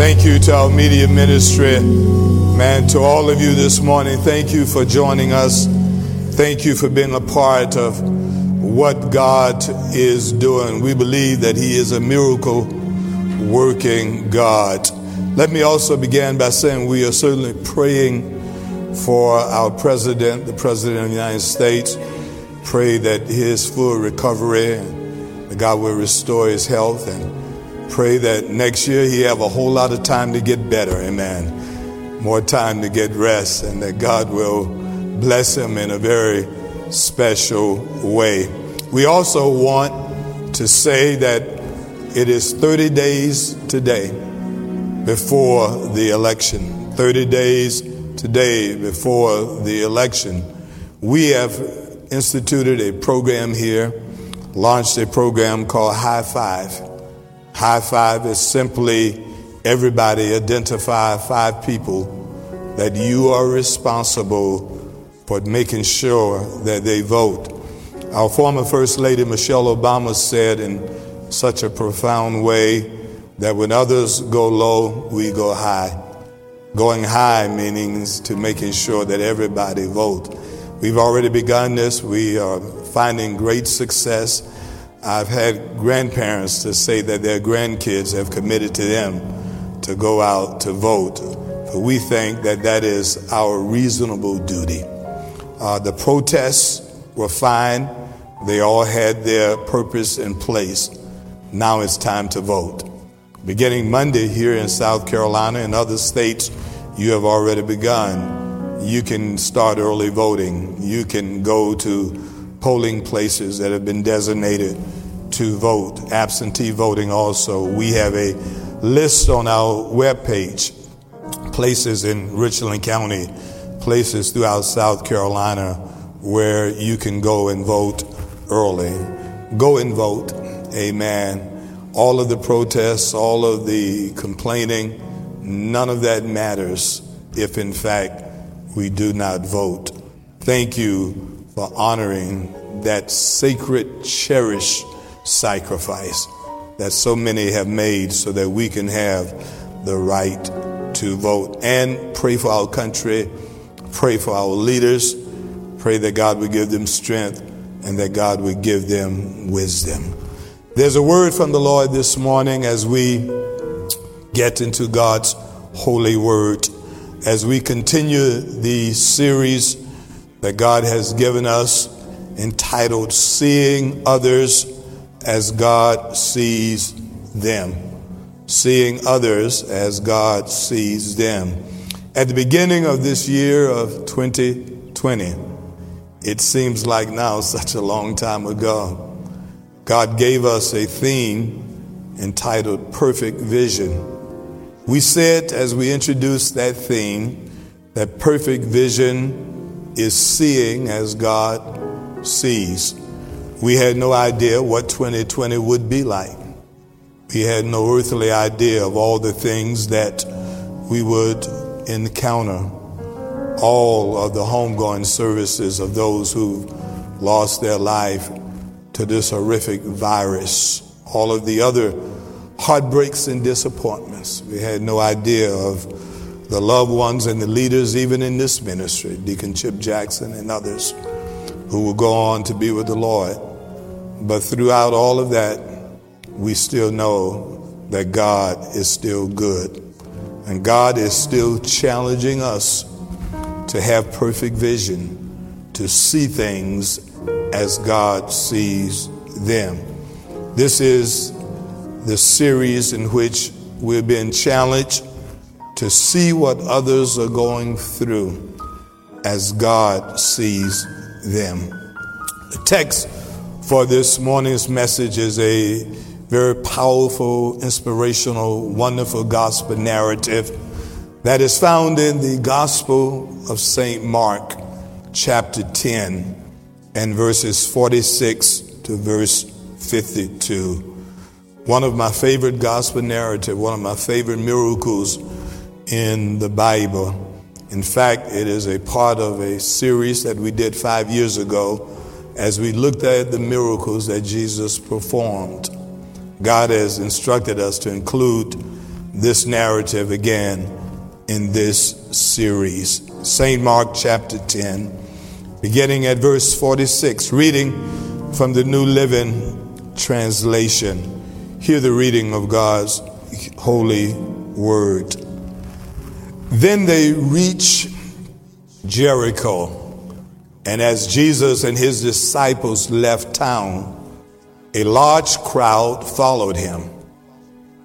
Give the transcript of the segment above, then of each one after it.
Thank you to our media ministry. Man, to all of you this morning, thank you for joining us. Thank you for being a part of what God is doing. We believe that He is a miracle working God. Let me also begin by saying we are certainly praying for our president, the president of the United States. Pray that his full recovery and that God will restore his health and Pray that next year he have a whole lot of time to get better. Amen. More time to get rest and that God will bless him in a very special way. We also want to say that it is 30 days today before the election. 30 days today before the election. We have instituted a program here, launched a program called High Five. High five is simply everybody identify five people that you are responsible for making sure that they vote. Our former First Lady Michelle Obama said in such a profound way that when others go low, we go high. Going high means to making sure that everybody vote. We've already begun this. We are finding great success. I've had grandparents to say that their grandkids have committed to them to go out to vote. But we think that that is our reasonable duty. Uh, the protests were fine. They all had their purpose in place. Now it's time to vote. Beginning Monday here in South Carolina and other states, you have already begun. You can start early voting. You can go to polling places that have been designated to vote, absentee voting also. We have a list on our webpage, places in Richland County, places throughout South Carolina where you can go and vote early. Go and vote. Amen. All of the protests, all of the complaining, none of that matters if in fact we do not vote. Thank you for honoring that sacred, cherished sacrifice that so many have made so that we can have the right to vote. And pray for our country, pray for our leaders, pray that God would give them strength and that God would give them wisdom. There's a word from the Lord this morning as we get into God's holy word, as we continue the series that God has given us entitled Seeing Others as God Sees Them. Seeing others as God sees them. At the beginning of this year of 2020, it seems like now such a long time ago, God gave us a theme entitled Perfect Vision. We said as we introduced that theme that perfect vision is seeing as God sees. We had no idea what 2020 would be like. We had no earthly idea of all the things that we would encounter. All of the homegoing services of those who lost their life to this horrific virus. All of the other heartbreaks and disappointments. We had no idea of the loved ones and the leaders, even in this ministry, Deacon Chip Jackson and others, who will go on to be with the Lord. But throughout all of that, we still know that God is still good. And God is still challenging us to have perfect vision, to see things as God sees them. This is the series in which we're being challenged to see what others are going through as God sees them. The text for this morning's message is a very powerful, inspirational, wonderful gospel narrative that is found in the Gospel of St. Mark, chapter 10, and verses 46 to verse 52. One of my favorite gospel narrative, one of my favorite miracles in the Bible. In fact, it is a part of a series that we did five years ago as we looked at the miracles that Jesus performed. God has instructed us to include this narrative again in this series. St. Mark chapter 10, beginning at verse 46, reading from the New Living Translation. Hear the reading of God's holy word. Then they reach Jericho, and as Jesus and his disciples left town, a large crowd followed him.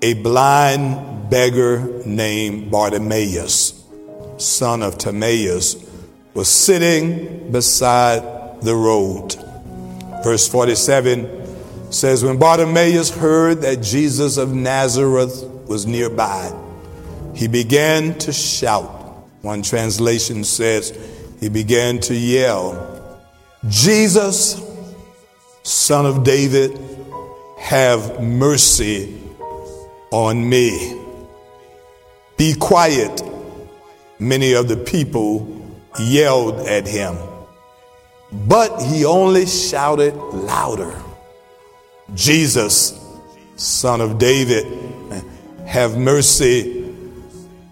A blind beggar named Bartimaeus, son of Timaeus, was sitting beside the road. Verse 47 says, When Bartimaeus heard that Jesus of Nazareth was nearby, he began to shout. One translation says, he began to yell, Jesus, son of David, have mercy on me. Be quiet, many of the people yelled at him. But he only shouted louder Jesus, son of David, have mercy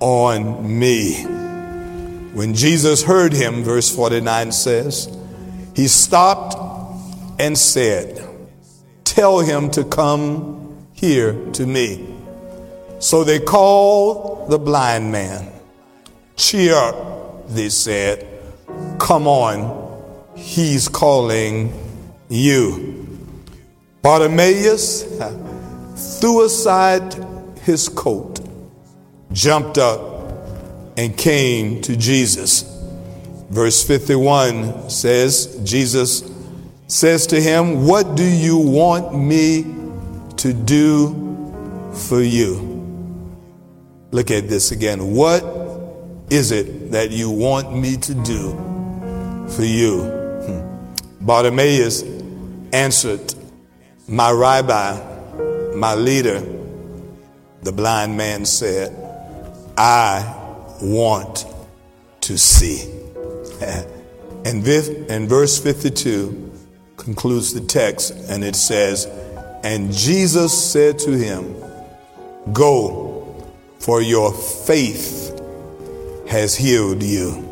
on me. When Jesus heard him, verse 49 says, he stopped and said, Tell him to come here to me. So they called the blind man. Cheer up, they said. Come on, he's calling you. Bartimaeus threw aside his coat, jumped up, and came to Jesus. Verse 51 says, Jesus says to him, What do you want me to do for you? Look at this again. What is it that you want me to do for you? Hmm. Bartimaeus answered, My rabbi, my leader, the blind man said, I want to see. And this, in verse 52 concludes the text, and it says, And Jesus said to him, Go for your faith has healed you.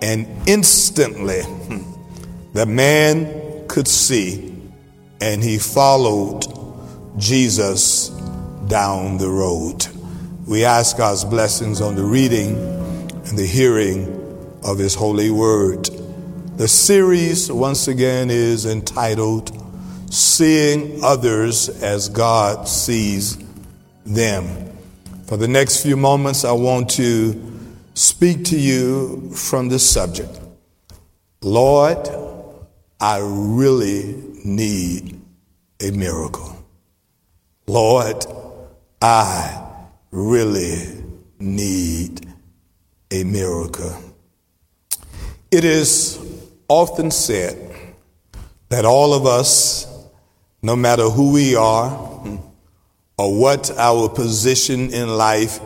And instantly the man could see, and he followed Jesus down the road. We ask God's blessings on the reading and the hearing of his holy word. The series, once again, is entitled Seeing Others as God Sees Them. For the next few moments, I want to speak to you from this subject. Lord, I really need a miracle. Lord, I really need a miracle. It is often said that all of us, no matter who we are, or what our position in life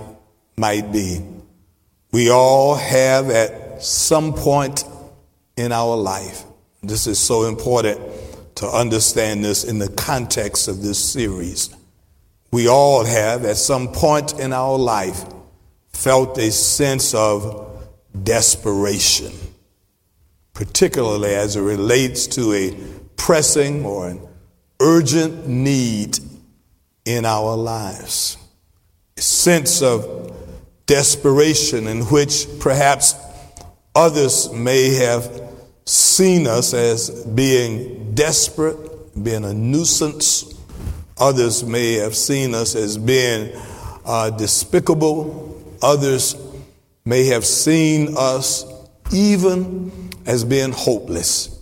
might be. We all have at some point in our life. This is so important to understand this in the context of this series. We all have at some point in our life felt a sense of desperation, particularly as it relates to a pressing or an urgent need in our lives. A sense of desperation in which perhaps others may have seen us as being desperate, being a nuisance. Others may have seen us as being uh, despicable. Others may have seen us even as being hopeless.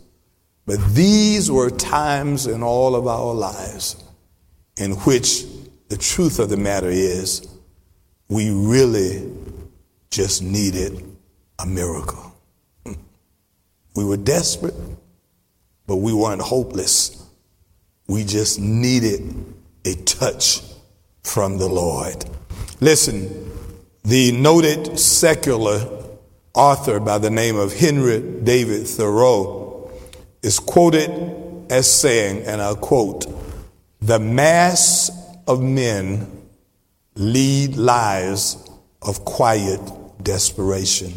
But these were times in all of our lives in which the truth of the matter is we really just needed a miracle. We were desperate, but we weren't hopeless. We just needed a touch from the Lord. Listen, the noted secular author by the name of Henry David Thoreau is quoted as saying, and I'll quote, the mass of men lead lives of quiet desperation.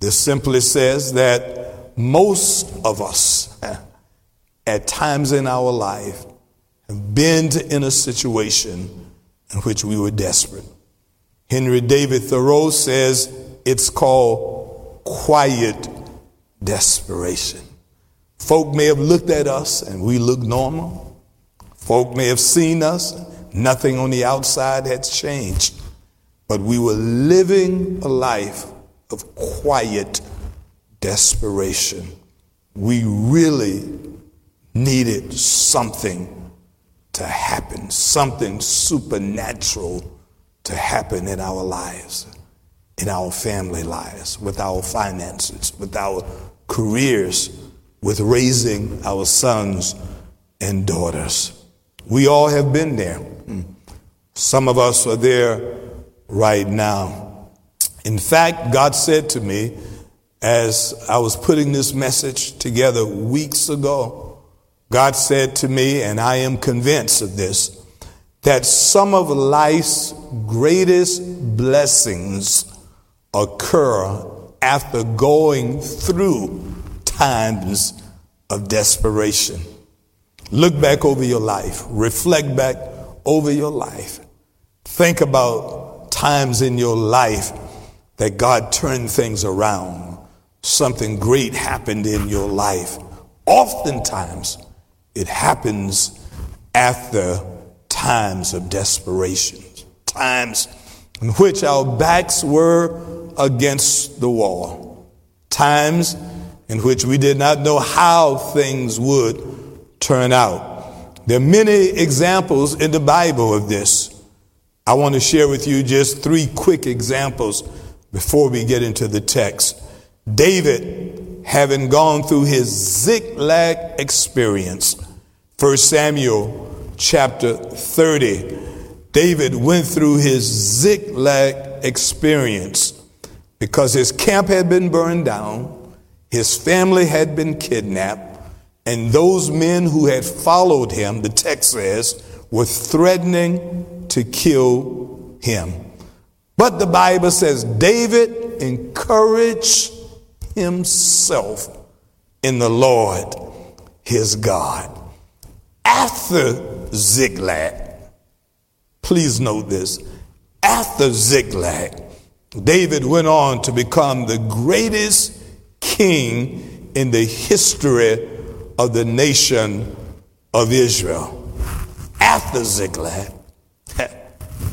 This simply says that most of us, at times in our life, have been in a situation in which we were desperate. Henry David Thoreau says it's called quiet desperation. Folk may have looked at us and we look normal. Folk may have seen us, nothing on the outside had changed. But we were living a life of quiet desperation. We really needed something to happen, something supernatural to happen in our lives, in our family lives, with our finances, with our careers, with raising our sons and daughters. We all have been there. Some of us are there right now. In fact, God said to me as I was putting this message together weeks ago, God said to me, and I am convinced of this, that some of life's greatest blessings occur after going through times of desperation. Look back over your life, reflect back over your life. Think about times in your life that God turned things around. Something great happened in your life. Oftentimes, it happens after times of desperation, times in which our backs were against the wall, times in which we did not know how things would turn out. There are many examples in the Bible of this. I want to share with you just three quick examples before we get into the text. David, having gone through his Ziklag experience, 1 Samuel chapter 30, David went through his Ziklag experience because his camp had been burned down, his family had been kidnapped, and those men who had followed him, the text says, were threatening to kill him. But the Bible says David encouraged himself in the Lord his God. After Ziklag, please note this, after Ziklag, David went on to become the greatest king in the history of the nation of Israel. After Ziklag,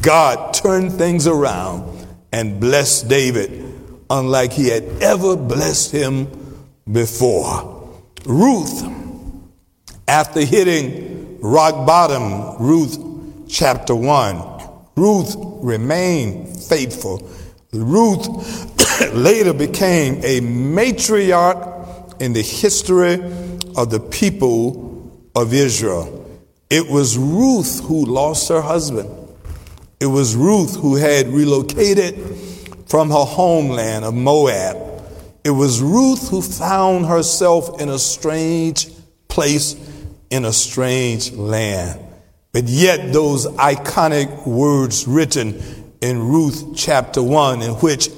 God turned things around and blessed David unlike he had ever blessed him before. Ruth, after hitting rock bottom, Ruth chapter 1, Ruth remained faithful. Ruth later became a matriarch in the history of the people of Israel. It was Ruth who lost her husband. It was Ruth who had relocated from her homeland of Moab. It was Ruth who found herself in a strange place in a strange land. But yet, those iconic words written in Ruth chapter 1, in which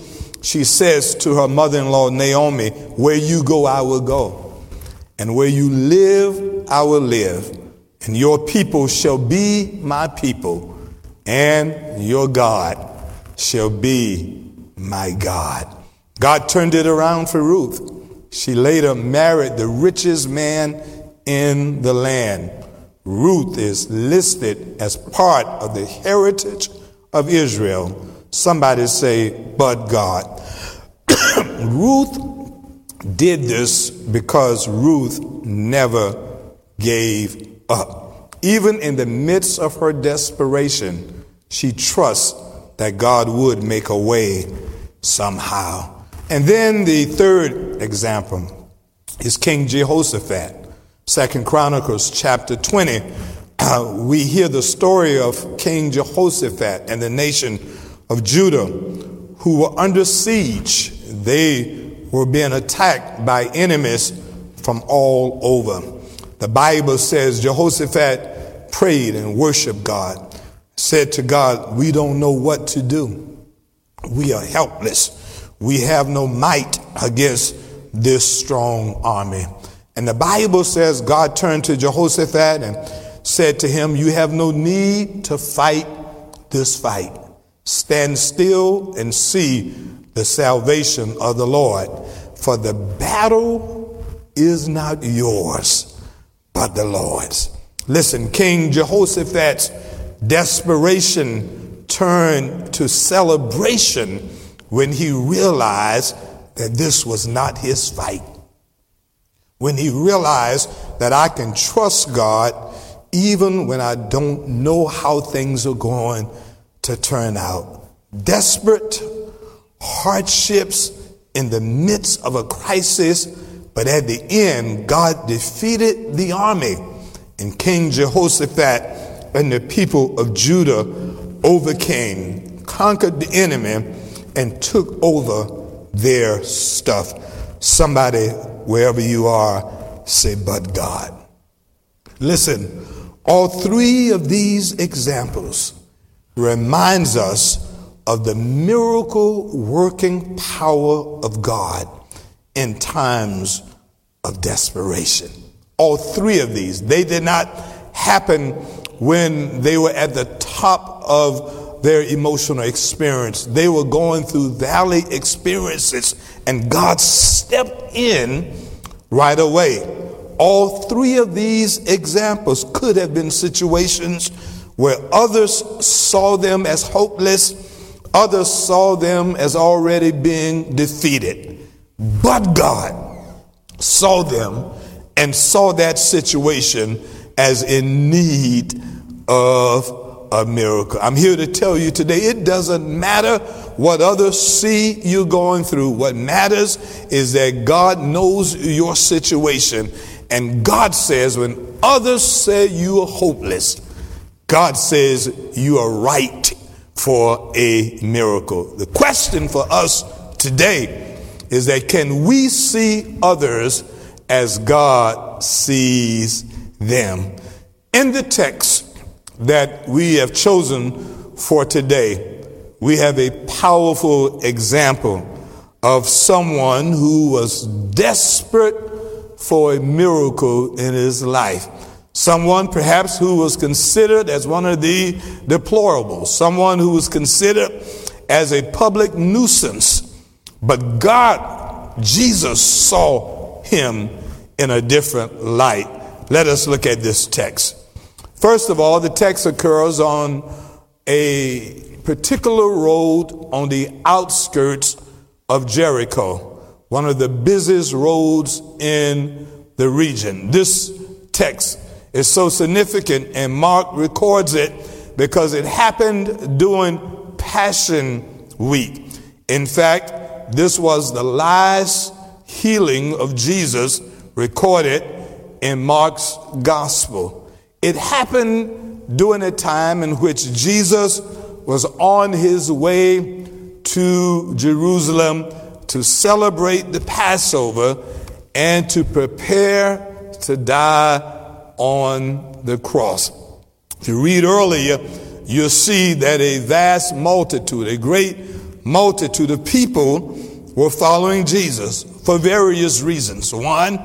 she says to her mother in law Naomi, Where you go, I will go, and where you live, I will live, and your people shall be my people, and your God shall be my God. God turned it around for Ruth. She later married the richest man in the land. Ruth is listed as part of the heritage of Israel. Somebody say, but God. Ruth did this because Ruth never gave up. Even in the midst of her desperation, she trusts that God would make a way somehow. And then the third example is King Jehoshaphat. Second Chronicles chapter 20. Uh, we hear the story of King Jehoshaphat and the nation of Judah who were under siege. They were being attacked by enemies from all over. The Bible says Jehoshaphat prayed and worshiped God. said to God, We don't know what to do. We are helpless. We have no might against this strong army. And the Bible says God turned to Jehoshaphat and said to him, You have no need to fight this fight. Stand still and see the salvation of the Lord. For the battle is not yours, but the Lord's. Listen, King Jehoshaphat's desperation turned to celebration when he realized that this was not his fight. When he realized that I can trust God even when I don't know how things are going to turn out. Desperate hardships in the midst of a crisis, but at the end, God defeated the army, and King Jehoshaphat and the people of Judah overcame, conquered the enemy, and took over their stuff. Somebody, wherever you are, say, but God. Listen, all three of these examples reminds us of the miracle working power of God in times of desperation. All three of these, they did not happen when they were at the top of their emotional experience. They were going through valley experiences and God stepped in right away. All three of these examples could have been situations where others saw them as hopeless Others saw them as already being defeated. But God saw them and saw that situation as in need of a miracle. I'm here to tell you today it doesn't matter what others see you going through. What matters is that God knows your situation. And God says, when others say you are hopeless, God says you are right for a miracle. The question for us today is that can we see others as God sees them? In the text that we have chosen for today, we have a powerful example of someone who was desperate for a miracle in his life. Someone perhaps who was considered as one of the deplorables, someone who was considered as a public nuisance. But God, Jesus saw him in a different light. Let us look at this text. First of all, the text occurs on a particular road on the outskirts of Jericho, one of the busiest roads in the region. This text is so significant, and Mark records it because it happened during Passion Week. In fact, this was the last healing of Jesus recorded in Mark's gospel. It happened during a time in which Jesus was on his way to Jerusalem to celebrate the Passover and to prepare to die on the cross. If you read earlier, you'll see that a vast multitude, a great multitude of people were following Jesus for various reasons. One,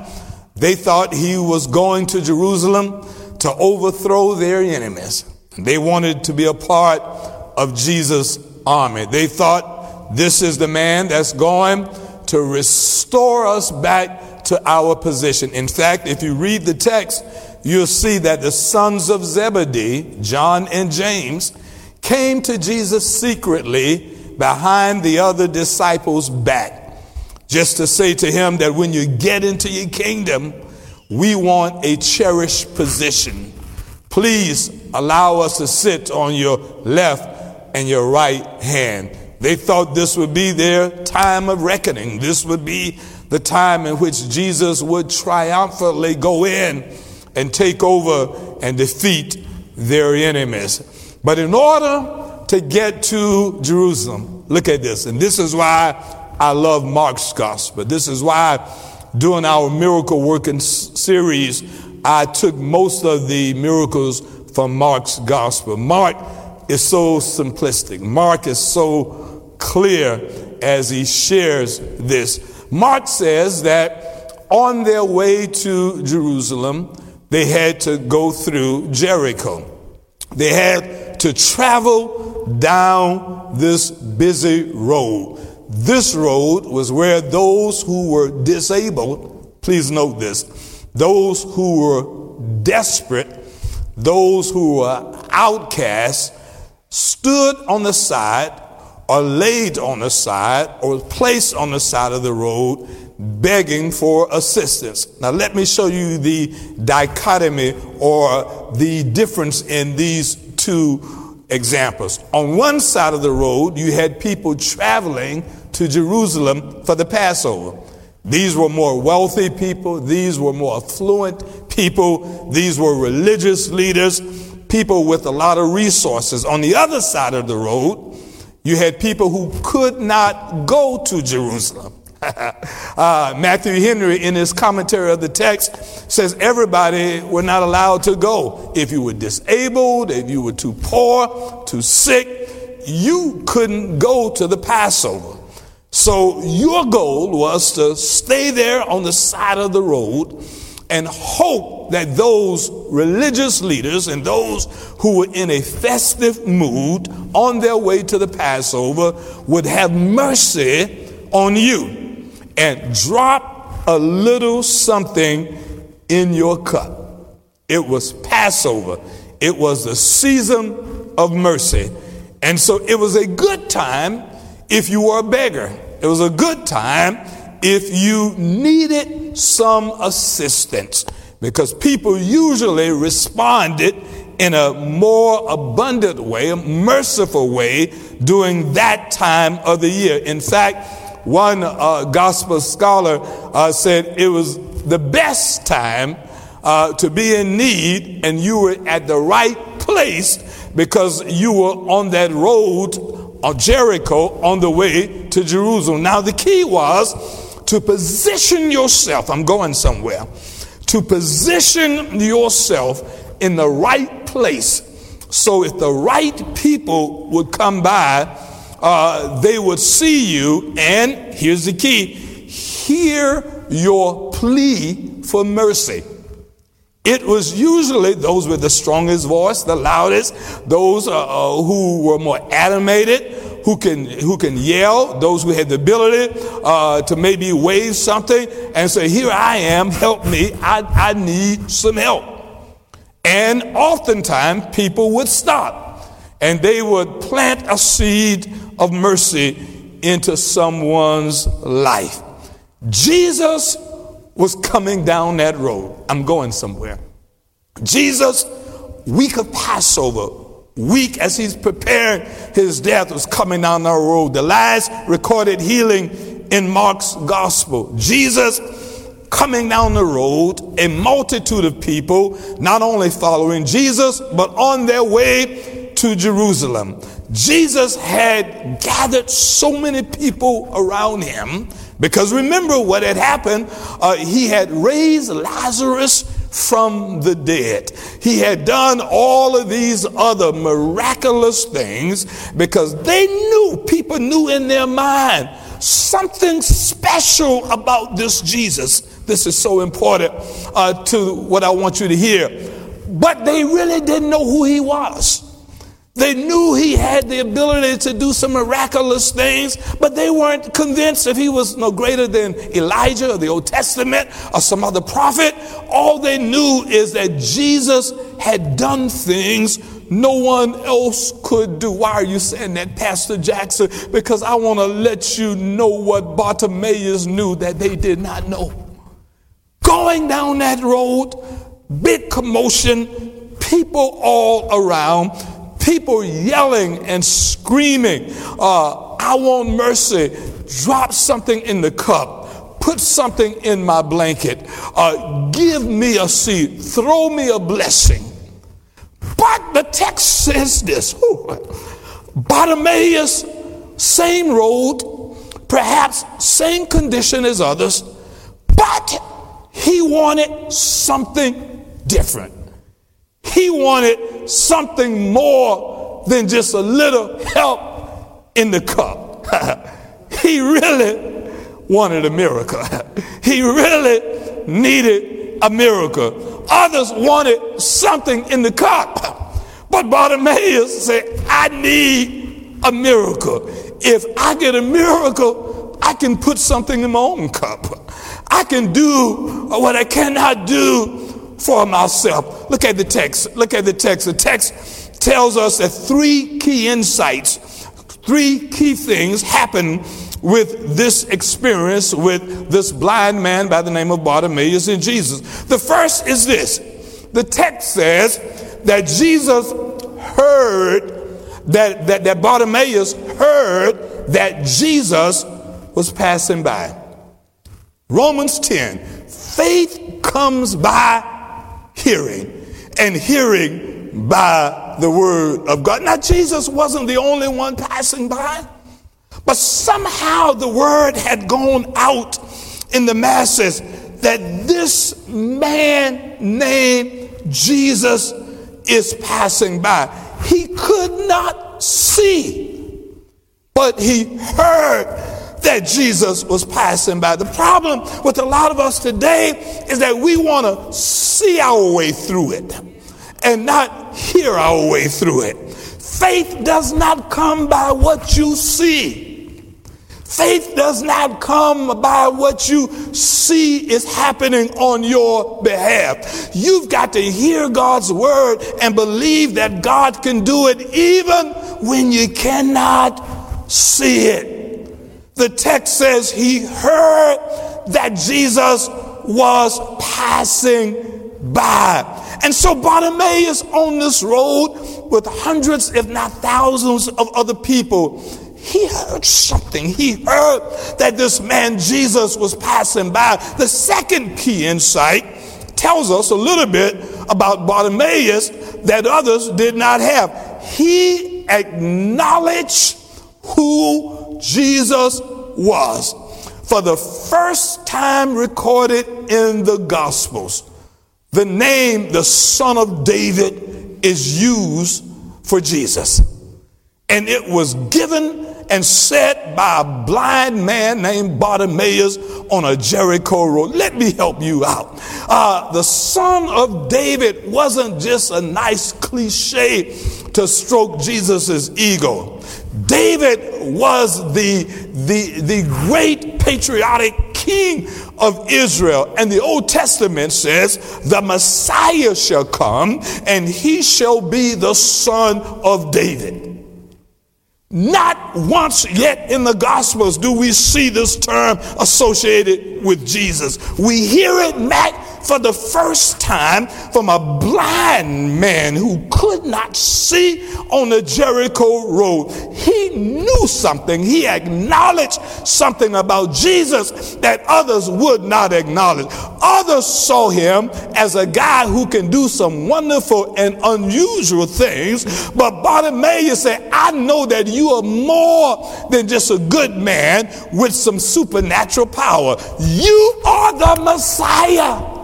they thought he was going to Jerusalem to overthrow their enemies. They wanted to be a part of Jesus' army. They thought this is the man that's going to restore us back to our position. In fact, if you read the text, you'll see that the sons of Zebedee, John and James, came to Jesus secretly behind the other disciples' back, just to say to him that when you get into your kingdom, we want a cherished position. Please allow us to sit on your left and your right hand. They thought this would be their time of reckoning. This would be the time in which Jesus would triumphantly go in and take over and defeat their enemies. But in order to get to Jerusalem, look at this, and this is why I love Mark's gospel. This is why during our miracle working series, I took most of the miracles from Mark's gospel. Mark is so simplistic. Mark is so clear as he shares this. Mark says that on their way to Jerusalem, they had to go through Jericho. They had to travel down this busy road. This road was where those who were disabled, please note this, those who were desperate, those who were outcasts, stood on the side or laid on the side or placed on the side of the road begging for assistance. Now, let me show you the dichotomy or the difference in these two examples. On one side of the road, you had people traveling to Jerusalem for the Passover. These were more wealthy people, these were more affluent people, these were religious leaders, people with a lot of resources. On the other side of the road, you had people who could not go to Jerusalem. uh, Matthew Henry, in his commentary of the text, says everybody were not allowed to go. If you were disabled, if you were too poor, too sick, you couldn't go to the Passover. So your goal was to stay there on the side of the road and hope that those religious leaders and those who were in a festive mood on their way to the Passover would have mercy on you and drop a little something in your cup. It was Passover. It was the season of mercy. And so it was a good time if you were a beggar. It was a good time if you needed some assistance because people usually responded in a more abundant way, a merciful way during that time of the year. In fact, one uh, gospel scholar uh, said it was the best time uh, to be in need and you were at the right place because you were on that road of Jericho on the way to Jerusalem. Now, the key was to position yourself. I'm going somewhere. To position yourself in the right place so if the right people would come by, uh, they would see you, and here's the key hear your plea for mercy. It was usually those with the strongest voice, the loudest, those uh, uh, who were more animated, who can who can yell, those who had the ability uh, to maybe wave something and say, "Here I am, help me! I, I need some help." And oftentimes people would stop and they would plant a seed of mercy into someone's life. Jesus was coming down that road. I'm going somewhere. Jesus, week of Passover, week as he's preparing his death, was coming down that road. The last recorded healing in Mark's gospel. Jesus coming down the road, a multitude of people not only following Jesus, but on their way to Jerusalem. Jesus had gathered so many people around him because remember what had happened. Uh, he had raised Lazarus from the dead. He had done all of these other miraculous things because they knew, people knew in their mind, something special about this Jesus. This is so important uh, to what I want you to hear. But they really didn't know who he was. They knew he had the ability to do some miraculous things, but they weren't convinced if he was no greater than Elijah or the Old Testament or some other prophet. All they knew is that Jesus had done things no one else could do. Why are you saying that, Pastor Jackson? Because I want to let you know what Bartimaeus knew that they did not know. Going down that road, big commotion, people all around people yelling and screaming, uh, I want mercy. Drop something in the cup. Put something in my blanket. Uh, give me a seed. Throw me a blessing. But the text says this Bartimaeus, same road, perhaps same condition as others, but he wanted something different. He wanted something more than just a little help in the cup. he really wanted a miracle. he really needed a miracle. Others wanted something in the cup. But Bartimaeus said, I need a miracle. If I get a miracle, I can put something in my own cup. I can do what I cannot do for myself. Look at the text. Look at the text. The text tells us that three key insights, three key things happen with this experience with this blind man by the name of Bartimaeus and Jesus. The first is this. The text says that Jesus heard that, that, that Bartimaeus heard that Jesus was passing by. Romans 10 faith comes by hearing, and hearing by the word of God. Now, Jesus wasn't the only one passing by, but somehow the word had gone out in the masses that this man named Jesus is passing by. He could not see, but he heard that Jesus was passing by. The problem with a lot of us today is that we want to see our way through it and not hear our way through it. Faith does not come by what you see. Faith does not come by what you see is happening on your behalf. You've got to hear God's word and believe that God can do it even when you cannot see it. The text says he heard that Jesus was passing by. And so Bartimaeus on this road with hundreds, if not thousands of other people, he heard something. He heard that this man Jesus was passing by. The second key insight tells us a little bit about Bartimaeus that others did not have. He acknowledged who Jesus was. For the first time recorded in the Gospels, the name the Son of David is used for Jesus. And it was given and said by a blind man named Bartimaeus on a Jericho road. Let me help you out. Uh, the son of David wasn't just a nice cliche to stroke Jesus's ego. David was the, the, the great patriotic king of Israel. And the Old Testament says, the Messiah shall come and he shall be the son of David. Not once yet in the Gospels do we see this term associated with Jesus. We hear it, Matt, for the first time from a blind man who could not see on the Jericho road. He knew something. He acknowledged something about Jesus that others would not acknowledge. Others saw him as a guy who can do some wonderful and unusual things. But Bartimaeus said, I know that you are more than just a good man with some supernatural power. You are the Messiah.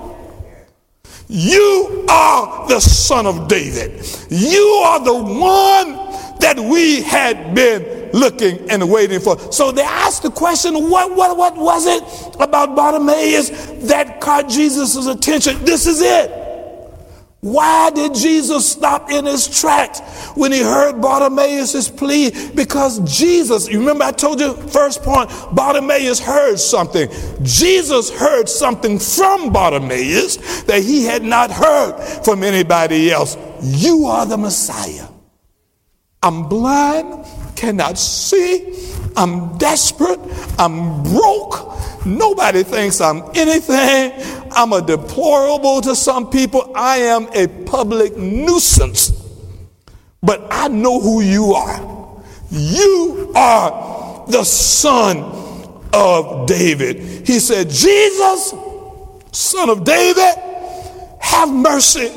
You are the son of David. You are the one that we had been looking and waiting for. So they asked the question, what, what, what was it about Bartimaeus that caught Jesus' attention? This is it. Why did Jesus stop in his tracks when he heard Bartimaeus' plea? Because Jesus, you remember I told you first point, Bartimaeus heard something. Jesus heard something from Bartimaeus that he had not heard from anybody else. You are the Messiah. I'm blind, cannot see, I'm desperate, I'm broke, Nobody thinks I'm anything. I'm a deplorable to some people. I am a public nuisance. But I know who you are. You are the son of David. He said, Jesus, son of David, have mercy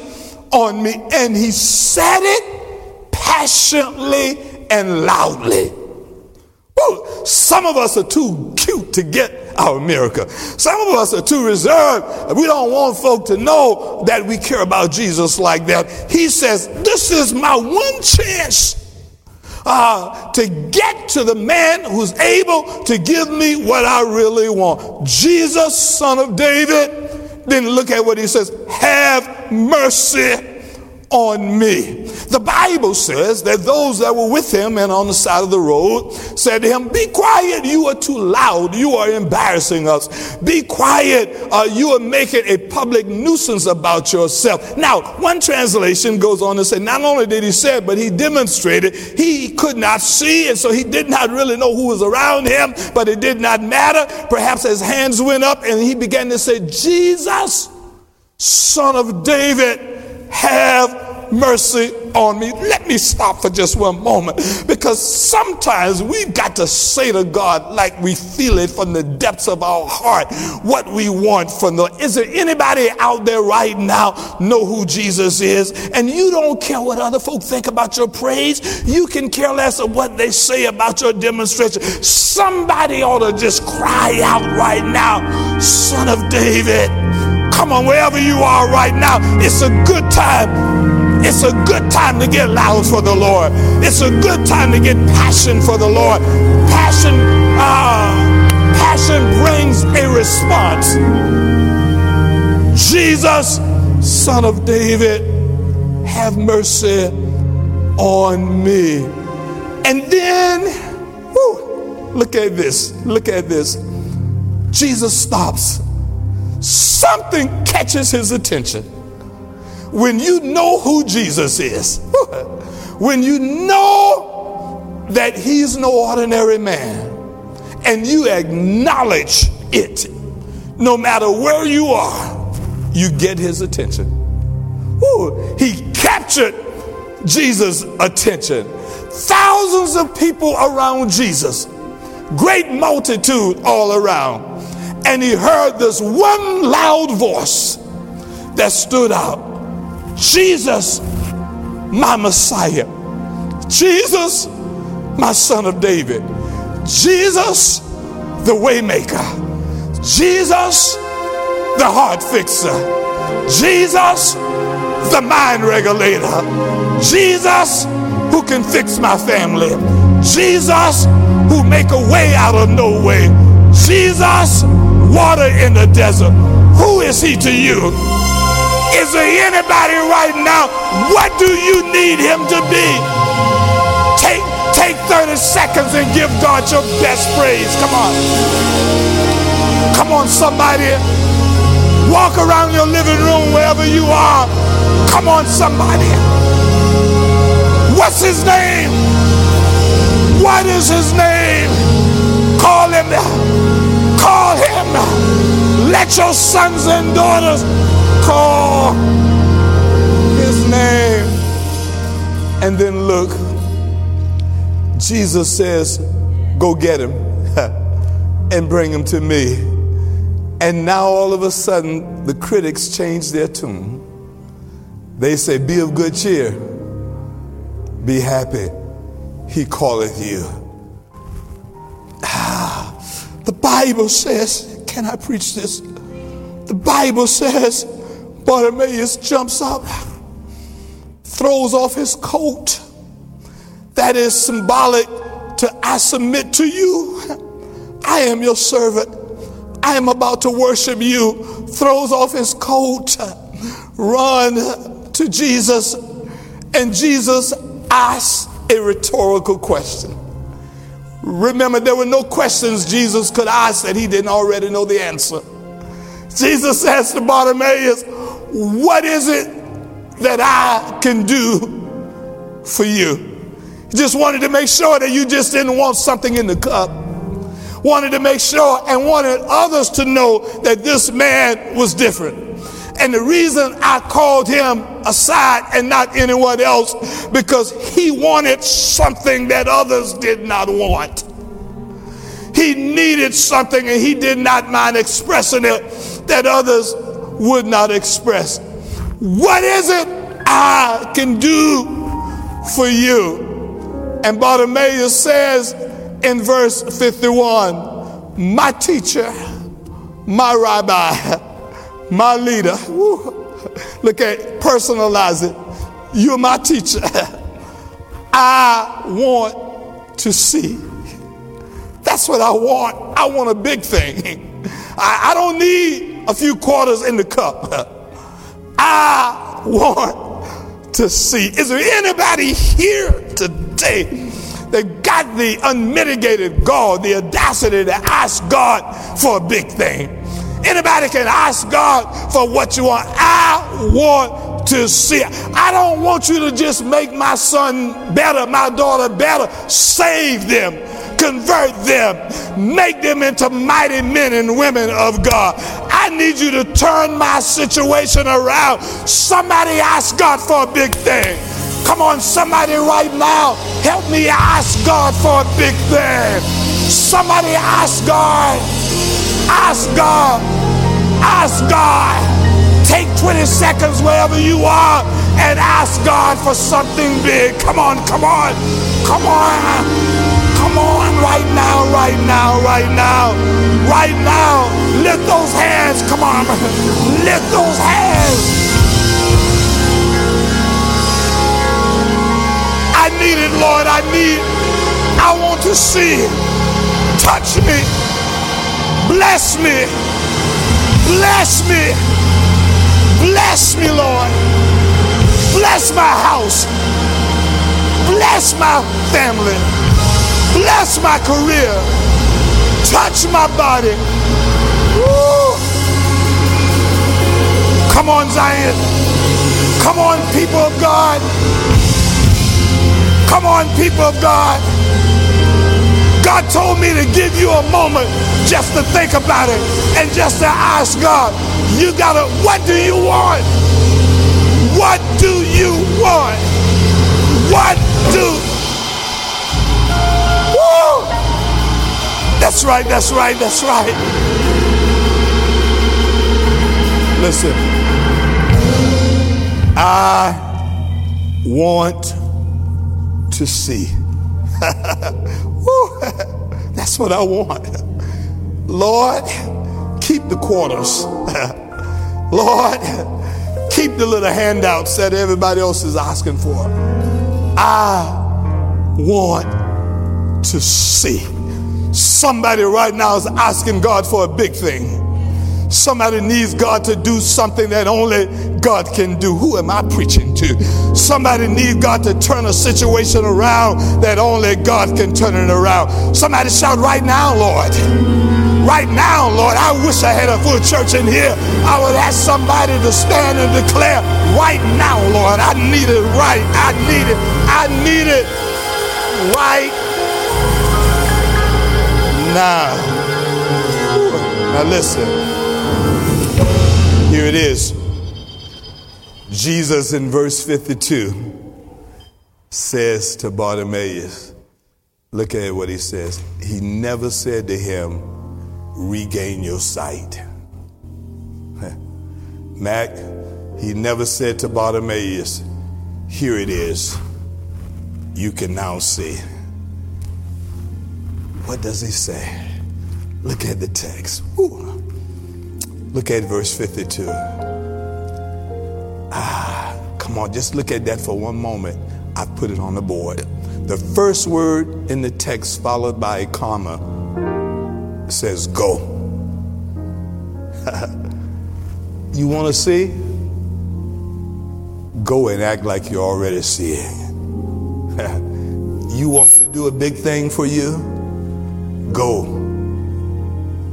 on me. And he said it passionately and loudly. Some of us are too cute to get our America. Some of us are too reserved. We don't want folk to know that we care about Jesus like that. He says, This is my one chance uh, to get to the man who's able to give me what I really want. Jesus, son of David. Then look at what he says have mercy on me. The Bible says that those that were with him and on the side of the road said to him, Be quiet, you are too loud, you are embarrassing us. Be quiet, uh, you are making a public nuisance about yourself. Now, one translation goes on to say, Not only did he say it, but he demonstrated he could not see, and so he did not really know who was around him, but it did not matter. Perhaps his hands went up and he began to say, Jesus, son of David, have mercy on me. Let me stop for just one moment because sometimes we've got to say to God, like we feel it from the depths of our heart, what we want from the. Is there anybody out there right now know who Jesus is? And you don't care what other folk think about your praise. You can care less of what they say about your demonstration. Somebody ought to just cry out right now, Son of David. Come on, wherever you are right now, it's a good time it's a good time to get loud for the Lord. It's a good time to get passion for the Lord. Passion, uh, passion brings a response. Jesus, son of David, have mercy on me. And then, whew, look at this. Look at this. Jesus stops. Something catches his attention when you know who Jesus is, when you know that he's no ordinary man, and you acknowledge it, no matter where you are, you get his attention. Ooh, he captured Jesus' attention. Thousands of people around Jesus, great multitude all around. And he heard this one loud voice that stood out Jesus, my Messiah. Jesus, my son of David. Jesus, the waymaker. Jesus, the heart fixer. Jesus, the mind regulator. Jesus, who can fix my family. Jesus, who make a way out of no way. Jesus, water in the desert. Who is he to you? Is there anybody right now? What do you need him to be? Take, take 30 seconds and give God your best praise. Come on. Come on, somebody. Walk around your living room wherever you are. Come on, somebody. What's his name? What is his name? Call him. Call him. Let your sons and daughters call his name. And then look, Jesus says, Go get him and bring him to me. And now all of a sudden, the critics change their tune. They say, Be of good cheer, be happy, he calleth you. Ah, the Bible says, Can I preach this? The Bible says, Bartimaeus jumps up, throws off his coat. That is symbolic to I submit to you. I am your servant. I am about to worship you. Throws off his coat, run to Jesus, and Jesus asks a rhetorical question. Remember, there were no questions Jesus could ask that he didn't already know the answer. Jesus says to Bartimaeus, what is it that I can do for you? He just wanted to make sure that you just didn't want something in the cup. Wanted to make sure and wanted others to know that this man was different. And the reason I called him aside and not anyone else, because he wanted something that others did not want. He needed something and he did not mind expressing it that others would not express. What is it I can do for you? And Bartimaeus says in verse 51 My teacher, my rabbi, my leader. Woo. Look at personalize it. You're my teacher. I want to see. That's what I want. I want a big thing. I, I don't need a few quarters in the cup. I want to see. Is there anybody here today that got the unmitigated God, the audacity to ask God for a big thing? Anybody can ask God for what you want. I want to see. I don't want you to just make my son better, my daughter better. Save them, convert them, make them into mighty men and women of God. I need you to turn my situation around. Somebody ask God for a big thing. Come on, somebody right now, help me ask God for a big thing. Somebody ask God. Ask God. Ask God. Take 20 seconds wherever you are and ask God for something big. Come on, come on, come on. Come on, right now, right now, right now, right now. Lift those hands. Come on. Lift those hands. I need it, Lord. I need, I want to see. Touch me. Bless me. Bless me. Bless me, Lord. Bless my house. Bless my family. Bless my career. Touch my body. Woo. Come on, Zion. Come on, people of God. Come on, people of God. God told me to give you a moment just to think about it and just to ask God, you gotta, what do you want? What do you want? What do? Woo! That's right, that's right, that's right. Listen, I want to see. That's what I want. Lord, keep the quarters. Lord, keep the little handouts that everybody else is asking for. I want to see. Somebody right now is asking God for a big thing. Somebody needs God to do something that only God can do. Who am I preaching to? Somebody needs God to turn a situation around that only God can turn it around. Somebody shout right now, Lord. Right now, Lord. I wish I had a full church in here. I would ask somebody to stand and declare, right now, Lord. I need it right. I need it. I need it right now. Now listen. Here it is. Jesus in verse 52 says to Bartimaeus, look at what he says. He never said to him, regain your sight. Mac, he never said to Bartimaeus, here it is. You can now see. What does he say? Look at the text. Ooh. Look at verse 52. Ah, come on, just look at that for one moment. I put it on the board. The first word in the text, followed by a comma, says go. you want to see? Go and act like you're already seeing. you want me to do a big thing for you? Go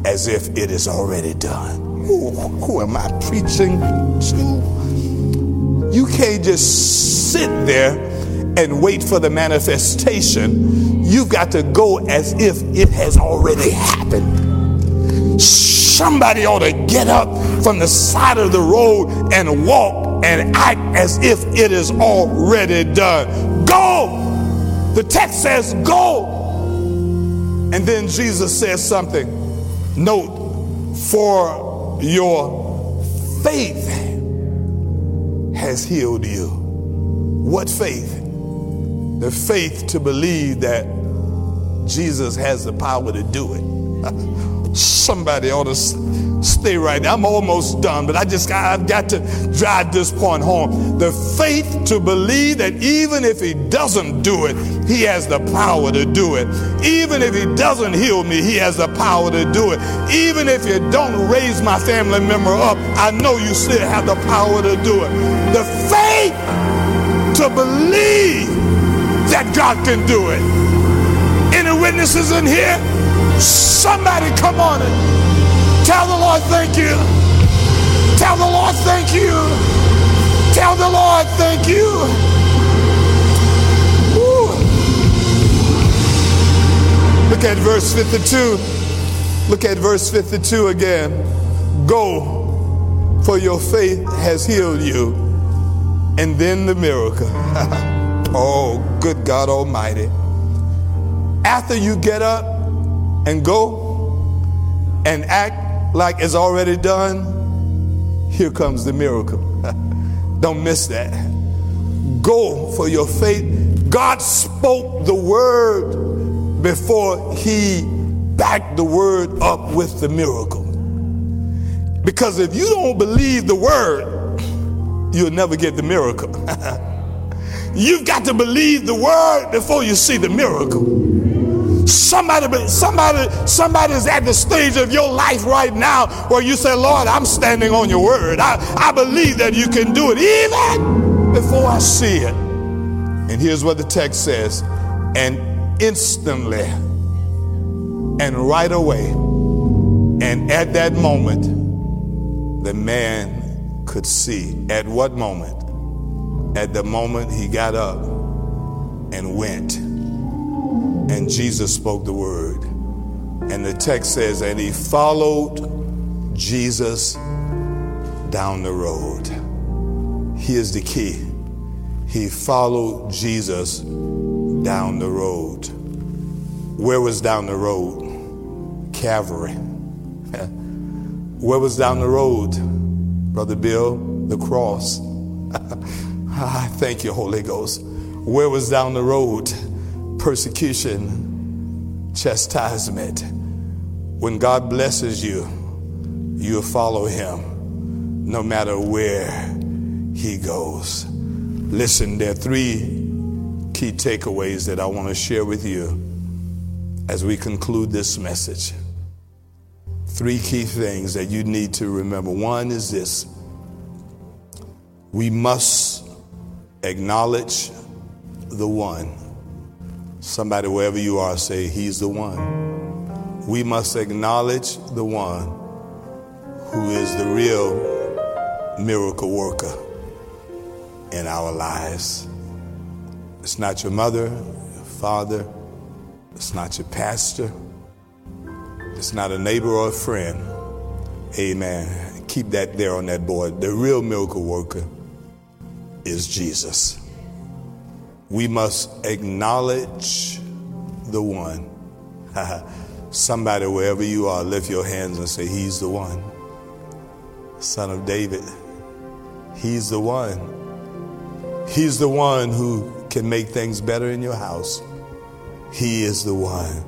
as if it is already done. Who, who am I preaching to? You can't just sit there and wait for the manifestation. You've got to go as if it has already happened. Somebody ought to get up from the side of the road and walk and act as if it is already done. Go! The text says, go. And then Jesus says something. Note, for your faith has healed you. What faith? The faith to believe that Jesus has the power to do it. Somebody ought to Stay right there. I'm almost done, but I just I've got to drive this point home. The faith to believe that even if he doesn't do it, he has the power to do it. Even if he doesn't heal me, he has the power to do it. Even if you don't raise my family member up, I know you still have the power to do it. The faith to believe that God can do it. Any witnesses in here? Somebody come on and Tell the Lord thank you. Tell the Lord thank you. Tell the Lord thank you. Woo. Look at verse 52. Look at verse 52 again. Go, for your faith has healed you. And then the miracle. oh, good God Almighty. After you get up and go and act like it's already done, here comes the miracle. Don't miss that. Go for your faith. God spoke the word before he backed the word up with the miracle. Because if you don't believe the word, you'll never get the miracle. You've got to believe the word before you see the miracle. Somebody, somebody, somebody is at the stage of your life right now where you say, Lord, I'm standing on your word. I, I believe that you can do it even before I see it. And here's what the text says and instantly and right away, and at that moment, the man could see. At what moment? At the moment he got up and went and Jesus spoke the word. And the text says, and he followed Jesus down the road. Here's the key he followed Jesus down the road. Where was down the road? Calvary. Where was down the road, Brother Bill? The cross. I thank you, Holy Ghost. Where was down the road? Persecution, chastisement. When God blesses you, you'll follow him no matter where he goes. Listen, there are three key takeaways that I want to share with you as we conclude this message. Three key things that you need to remember. One is this we must acknowledge the one Somebody, wherever you are, say, He's the one. We must acknowledge the one who is the real miracle worker in our lives. It's not your mother, your father, it's not your pastor, it's not a neighbor or a friend. Amen. Keep that there on that board. The real miracle worker is Jesus we must acknowledge the one. Somebody, wherever you are, lift your hands and say, He's the one. Son of David, He's the one. He's the one who can make things better in your house. He is the one.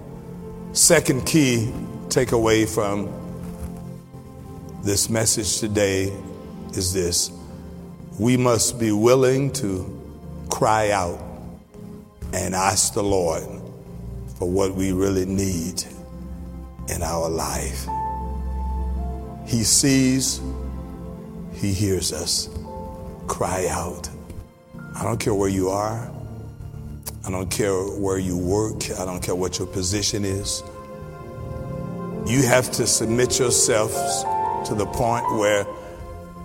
Second key takeaway from this message today is this we must be willing to cry out and ask the Lord for what we really need in our life. He sees, He hears us. Cry out. I don't care where you are. I don't care where you work. I don't care what your position is. You have to submit yourselves to the point where,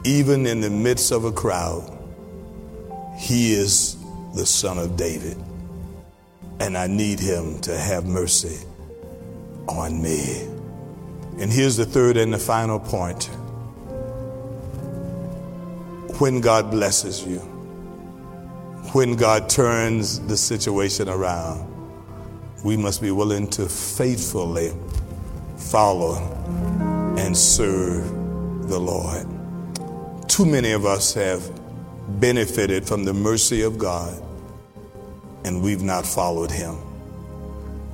even in the midst of a crowd, He is the Son of David and I need him to have mercy on me. And here's the third and the final point. When God blesses you, when God turns the situation around, we must be willing to faithfully follow and serve the Lord. Too many of us have benefited from the mercy of God and we've not followed him.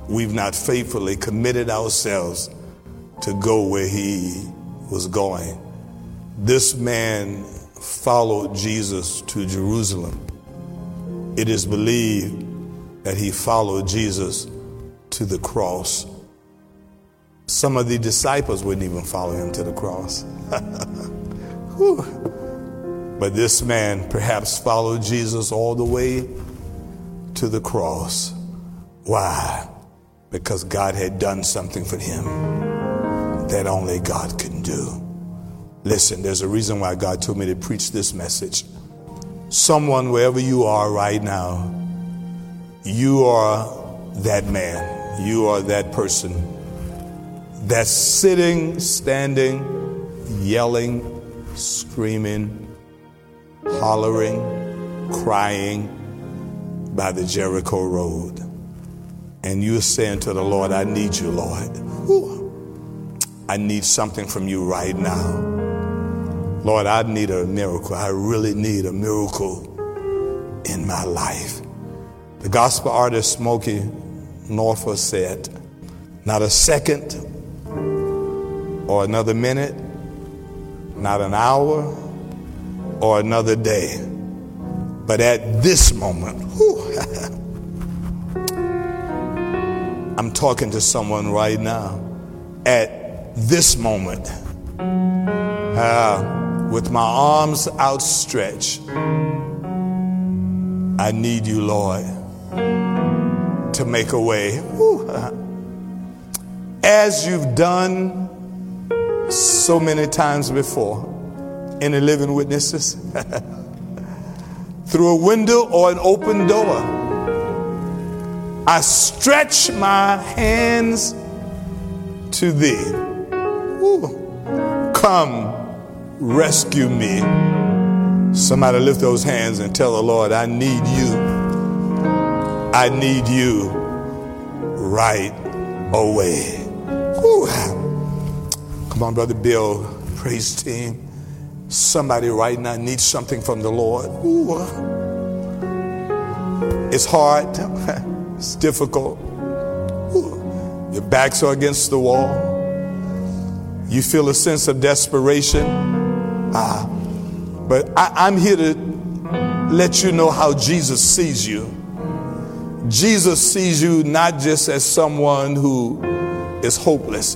We've not faithfully committed ourselves to go where he was going. This man followed Jesus to Jerusalem. It is believed that he followed Jesus to the cross. Some of the disciples wouldn't even follow him to the cross. but this man perhaps followed Jesus all the way to the cross. Why? Because God had done something for him that only God can do. Listen, there's a reason why God told me to preach this message. Someone, wherever you are right now, you are that man, you are that person that's sitting, standing, yelling, screaming, hollering, crying by the Jericho Road. And you're saying to the Lord, I need you, Lord. I need something from you right now. Lord, I need a miracle. I really need a miracle in my life. The gospel artist Smokey Norful said, Not a second or another minute, not an hour or another day, but at this moment, whew, I'm talking to someone right now. At this moment, uh, with my arms outstretched. I need you, Lord, to make a way. As you've done so many times before Any living witnesses, through a window or an open door, I stretch my hands to thee. Come rescue me. Somebody lift those hands and tell the Lord, I need you. I need you right away. Whew. Come on, Brother Bill, praise team. Somebody right now needs something from the Lord. Ooh. It's hard, it's difficult. Ooh. Your backs are against the wall. You feel a sense of desperation. Ah, but I, I'm here to let you know how Jesus sees you. Jesus sees you not just as someone who is hopeless,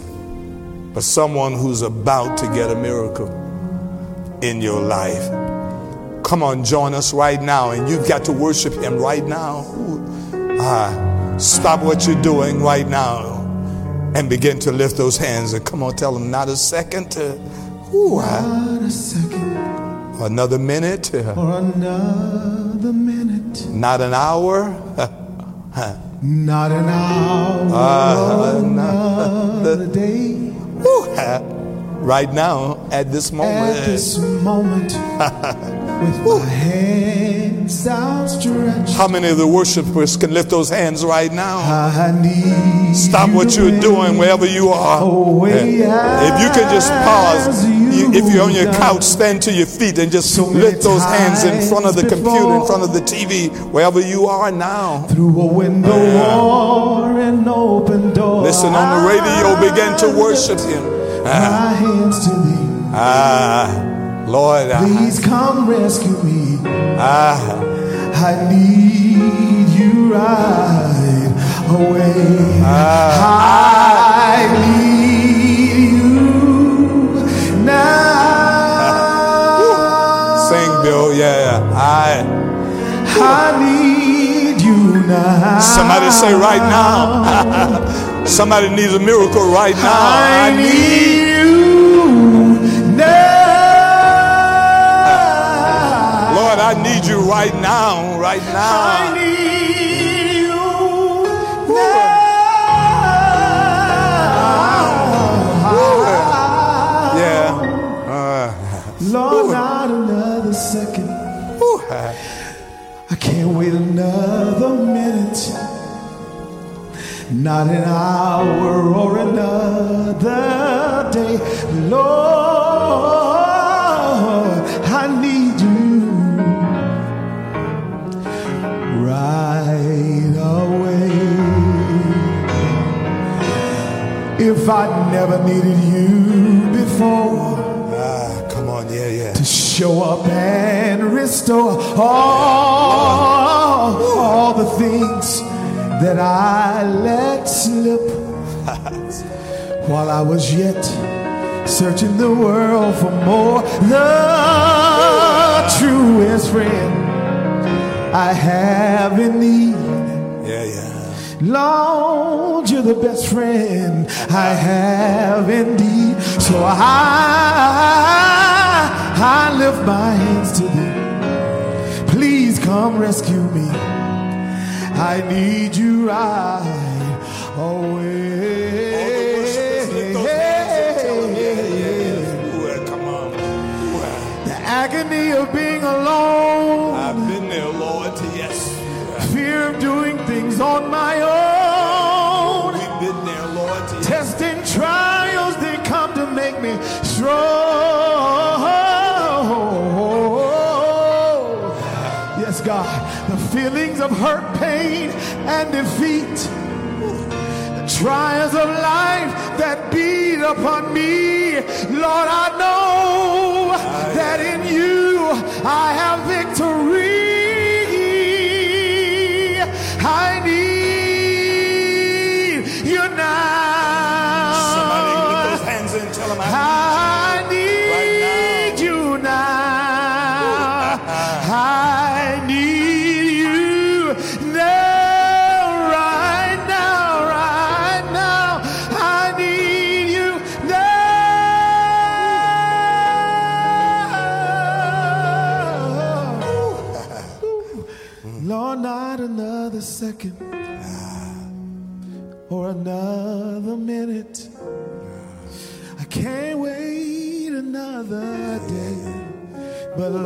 but someone who's about to get a miracle in your life. Come on, join us right now, and you've got to worship Him right now. Ah, stop what you're doing right now and begin to lift those hands and come on, tell Him, not a second. To, Ooh, Not a second. Another minute. Or another minute. Not an hour. Not an hour. Uh, another day. Ooh, right now, at this moment. At this moment. with my hands outstretched. How many of the worshipers can lift those hands right now? Stop what you're doing wherever you are. If you can just pause, if you're on your couch, stand to your feet and just lift those hands in front of the computer, in front of the TV, wherever you are now. Through a window or an open door. Listen on the radio, begin to worship Him. My ah. hands to thee. Ah. Lord, please I, come rescue me. I, I need you right away. I, I need you now. Sing, Bill. Yeah, I. I need you now. Somebody say right now. Somebody needs a miracle right now. I, I need you now. Lord, I need you right now, right now. I need you now. Yeah. Uh, Lord, not another second. I can't wait another minute. Not an hour or another day. Lord. I need you right away. If I never needed you before. Ah, come on, yeah, yeah. to show up and restore all, all the things that I let slip while I was yet searching the world for more. The truest friend I have in need. Yeah, yeah. Lord, you're the best friend I have indeed. So I, I lift my hands to thee. Please come rescue me. I need you right away. The worshipers lift those hands and tell them, yeah, yeah. Ooh, come on. Ooh, The agony of being alone, I've been there, Lord. Yes. fear of doing things on my own. And defeat, the trials of life that beat upon me. Lord, I know that in you I have victory.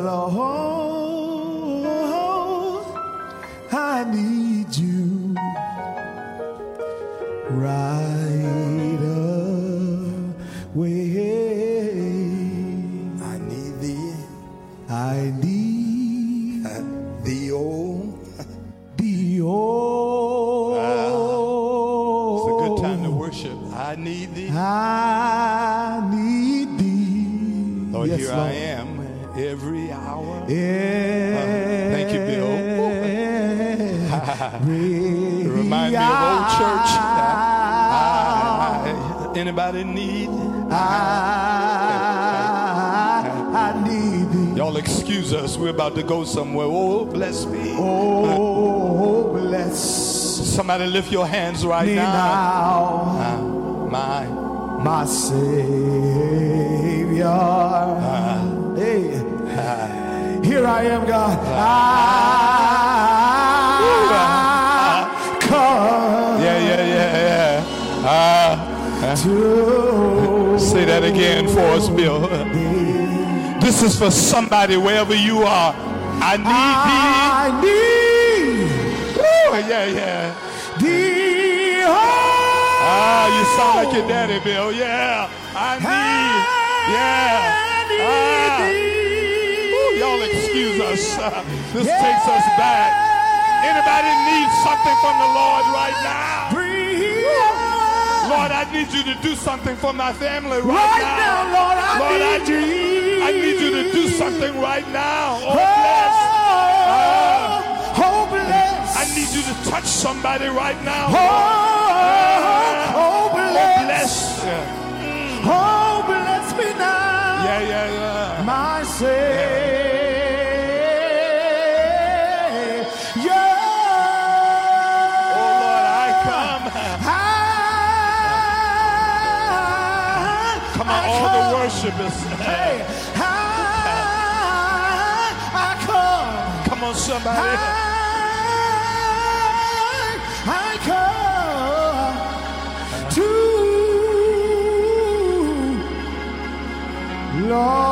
But Lord, I, I need thee. Y'all excuse us. We're about to go somewhere. Oh, bless me. Oh, bless Somebody lift your hands right now. now, Ah, my. my Savior. Uh, hey, uh. here I am, God. I come Yeah, yeah, yeah, yeah. Ah, to say that again for us, Bill. This is for somebody wherever you are. I need you. I need. Woo, yeah, yeah. thee. Ah, you sound like your daddy, Bill. Yeah. I need. Yeah. Ah. Woo, y'all excuse us. Uh, this takes us back. Anybody need something from the Lord right now? Lord, I need you to do something for my family right, Right now, Lord, I Lord, I need. I need you to do something right now. Oh, bless. Ah. Oh, bless. I need you to touch somebody right now. Oh, oh, Oh, bless. bless. Yeah, Oh, worshipers. Hey, I, I come. Come on, somebody. I, I come to Lord.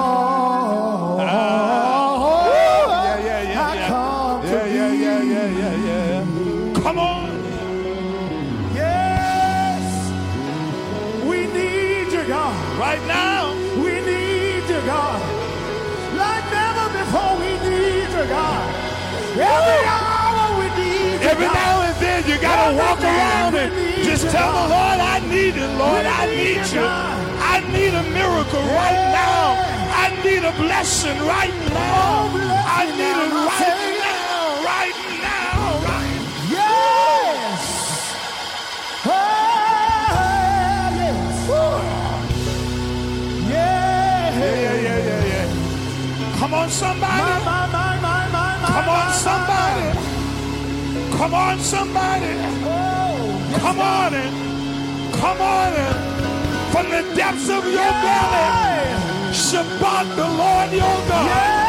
Now then you gotta walk around and just tell the Lord I need it, Lord, I need you. I need a miracle right now. I need a blessing right now. I need it right now, right now, right. Yes. Oh, yes. Yeah. Yeah, yeah, yeah, yeah. Come on, somebody. Come on, somebody. Oh, Come on in. Come on in. From the depths of your belly. Shabbat the Lord your God.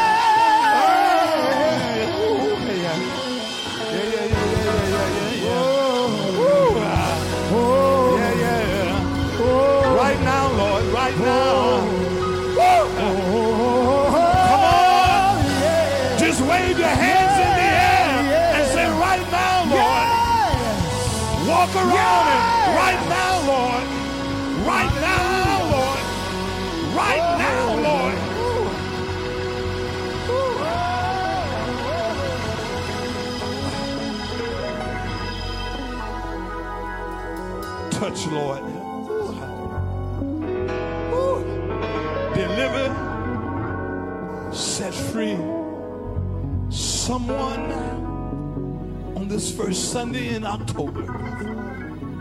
Someone on this first Sunday in October,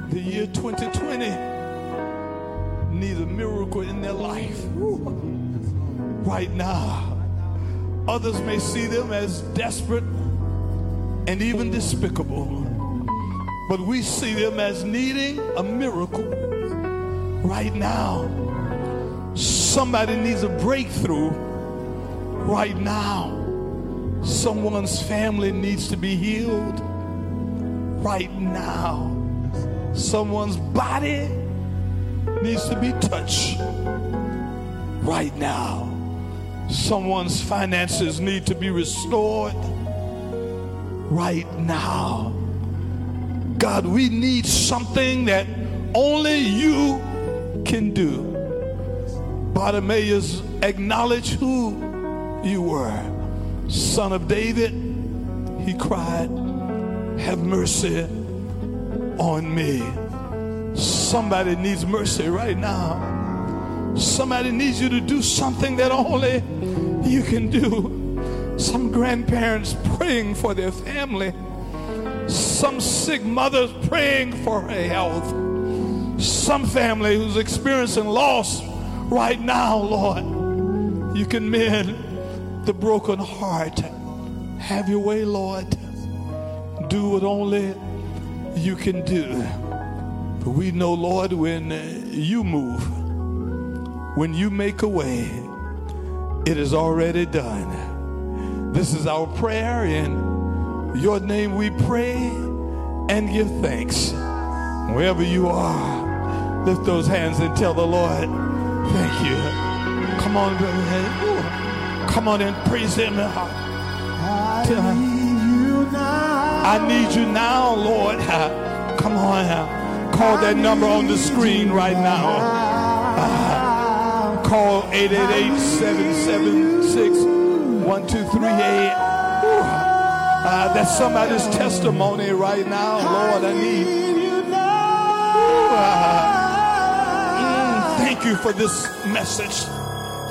the year 2020, need a miracle in their life. Right now, others may see them as desperate and even despicable, but we see them as needing a miracle right now. Somebody needs a breakthrough right now. Someone's family needs to be healed right now. Someone's body needs to be touched right now. Someone's finances need to be restored right now. God, we need something that only you can do. Bartimaeus acknowledge who you were. Son of David, he cried, Have mercy on me. Somebody needs mercy right now. Somebody needs you to do something that only you can do. Some grandparents praying for their family. Some sick mothers praying for her health. Some family who's experiencing loss right now, Lord. You can mend the broken heart. Have your way, Lord. Do what only you can do. For we know, Lord, when you move, when you make a way, it is already done. This is our prayer. In your name we pray and give thanks. Wherever you are, lift those hands and tell the Lord, thank you. Come on, brother. Come on and praise him. I need you now. I need you now, Lord. Come on. Call that number on the screen right now. Call 888-776-1238. Uh, that's somebody's testimony right now. Lord, I need. Uh, mm, thank you for this message.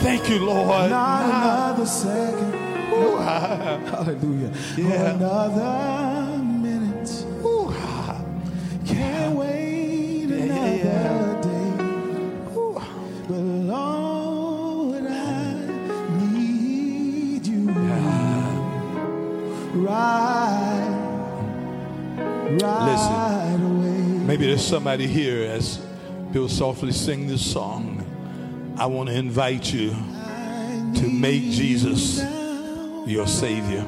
Thank you, Lord. Not another second. Ooh, ah, Hallelujah. Yeah. Another minute. ooh, ah. Can't wait Yeah, another yeah, day. Ooh. But Lord, I need you right, right away. Maybe there's somebody here as Bill softly sing this song. I want to invite you to make Jesus your Savior.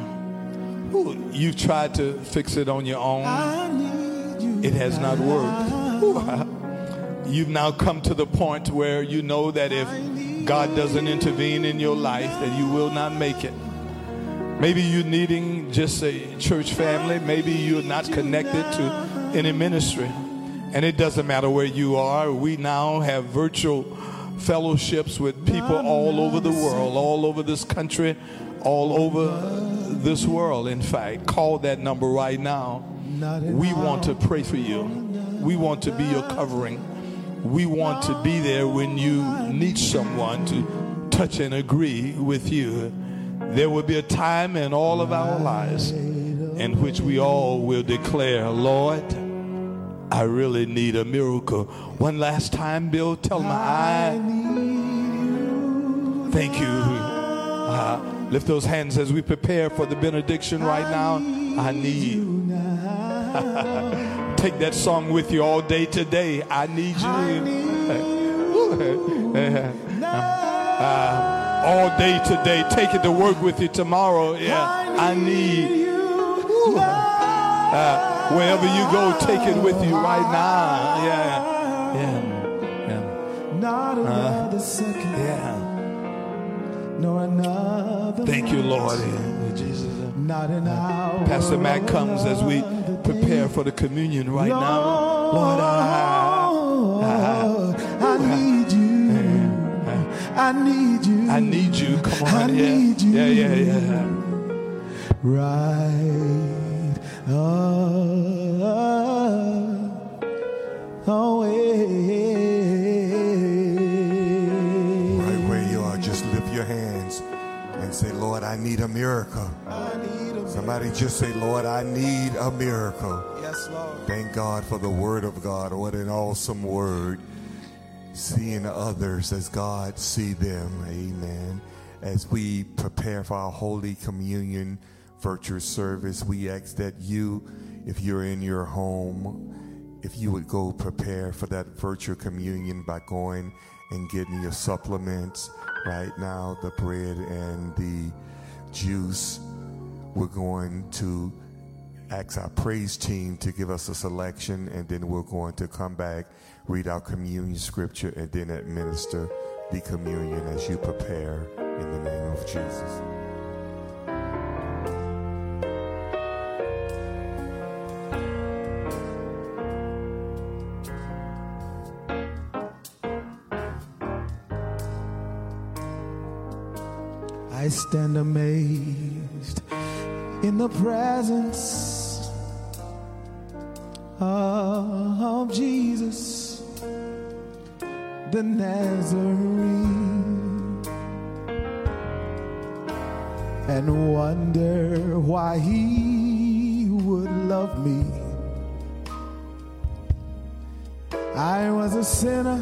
You've tried to fix it on your own. It has not worked. You've now come to the point where you know that if God doesn't intervene in your life, that you will not make it. Maybe you're needing just a church family. Maybe you're not connected to any ministry. And it doesn't matter where you are. We now have virtual fellowships with people all over the world, all over this country, all over this world. In fact, call that number right now. We want to pray for you. We want to be your covering. we want to be there when you need someone to touch and agree with you. There will be a time in all of our lives in which we all will declare, Lord, I really need a miracle. One last time, Bill, tell me I thank you. Uh, lift those hands as we prepare for the benediction right now. I need. Take that song with you all day today. I need you. Uh, all day today. Take it to work with you tomorrow. Yeah, I need. Uh, wherever you go, take it with you right now. Yeah, yeah, yeah. Not another uh, second. Yeah. Nor another. Thank you, Lord. Jesus. Not an hour. Pastor Matt comes as we prepare for the communion right now. Lord, I, I, I need you. I need you. I need you. Come on. I yeah. need you. Yeah, yeah, yeah. Right. Just lift your hands and say, Lord, I need a miracle. Somebody just say, Lord, I need a miracle. Yes, Lord. Thank God for the word of God. What an awesome word. Seeing others as God see them. Amen. As we prepare for our Holy Communion virtual service, we ask that you, if you're in your home, if you would go prepare for that virtual communion by going and getting your supplements right now, the bread and the juice. We're going to ask our praise team to give us a selection, and then we're going to come back, read our communion scripture, and then administer the communion as you prepare in the name of Jesus. I stand amazed in the presence of Jesus, the Nazarene, and wonder why he would love me. I was a sinner,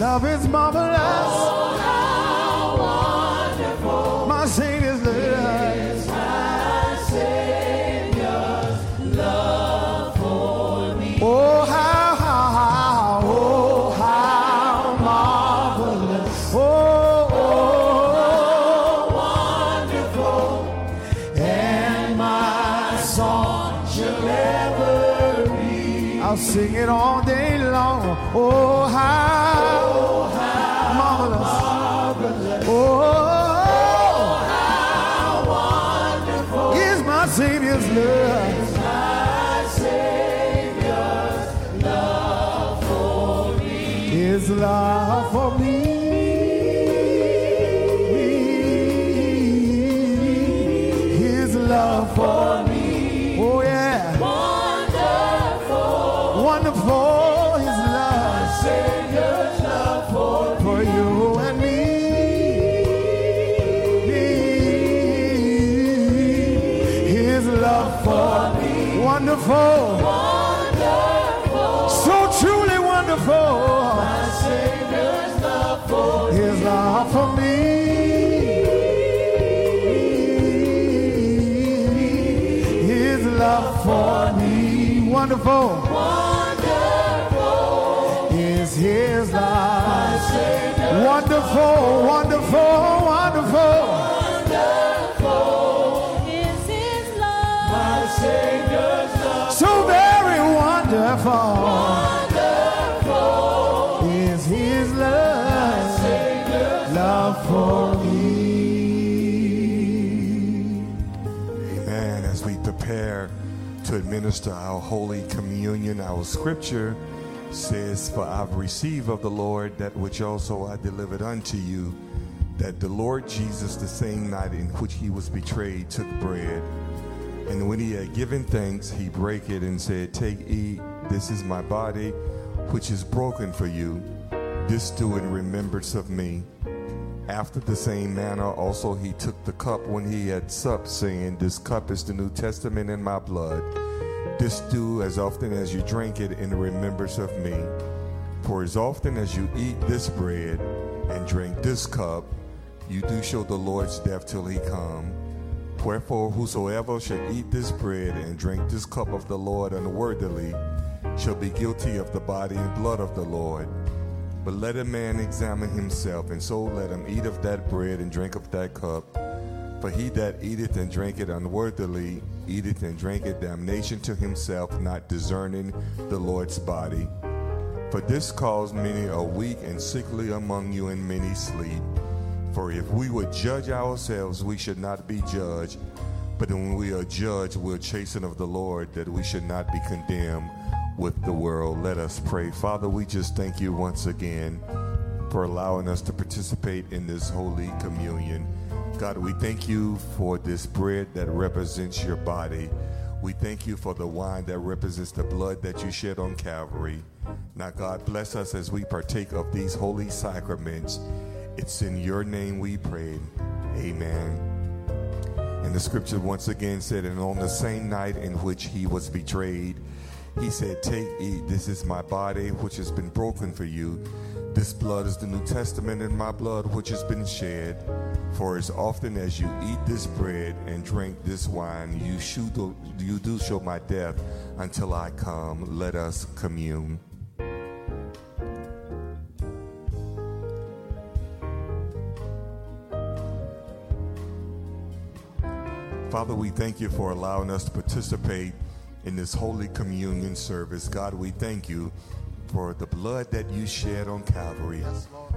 Love is marvelous. Wonderful. So truly wonderful. My Savior's love for His love for me. His love for me. Wonderful Wonderful. is His love. Wonderful, wonderful, wonderful. Wonderful Wonderful. is His love. Love for me. Amen. As we prepare to administer our Holy Communion, our scripture says, For I've received of the Lord that which also I delivered unto you, that the Lord Jesus, the same night in which he was betrayed, took bread. And when he had given thanks, he brake it and said, Take, eat, this is my body, which is broken for you. This do in remembrance of me. After the same manner, also he took the cup when he had supped, saying, This cup is the New Testament in my blood. This do as often as you drink it in remembrance of me. For as often as you eat this bread and drink this cup, you do show the Lord's death till he come. Wherefore, whosoever shall eat this bread and drink this cup of the Lord unworthily shall be guilty of the body and blood of the Lord. But let a man examine himself, and so let him eat of that bread and drink of that cup. For he that eateth and drinketh unworthily eateth and drinketh damnation to himself, not discerning the Lord's body. For this cause many are weak and sickly among you, and many sleep. For if we would judge ourselves, we should not be judged. But when we are judged, we're chastened of the Lord, that we should not be condemned with the world. Let us pray. Father, we just thank you once again for allowing us to participate in this holy communion. God, we thank you for this bread that represents your body. We thank you for the wine that represents the blood that you shed on Calvary. Now, God, bless us as we partake of these holy sacraments. It's in your name we pray. Amen. And the scripture once again said, And on the same night in which he was betrayed, he said, Take, eat, this is my body, which has been broken for you. This blood is the New Testament in my blood, which has been shed. For as often as you eat this bread and drink this wine, you, you do show my death until I come. Let us commune. Father, we thank you for allowing us to participate in this Holy Communion service. God, we thank you for the blood that you shed on Calvary.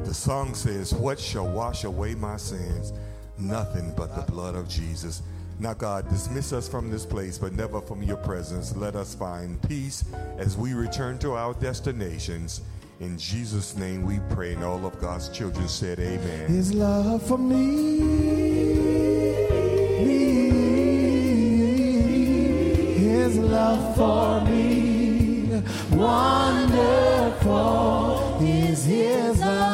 the song says, What shall wash away my sins? Nothing but the blood of Jesus. Now, God, dismiss us from this place, but never from your presence. Let us find peace as we return to our destinations. In Jesus' name we pray, and all of God's children said, Amen. His love for me, me, His love for me, wonderful is His love,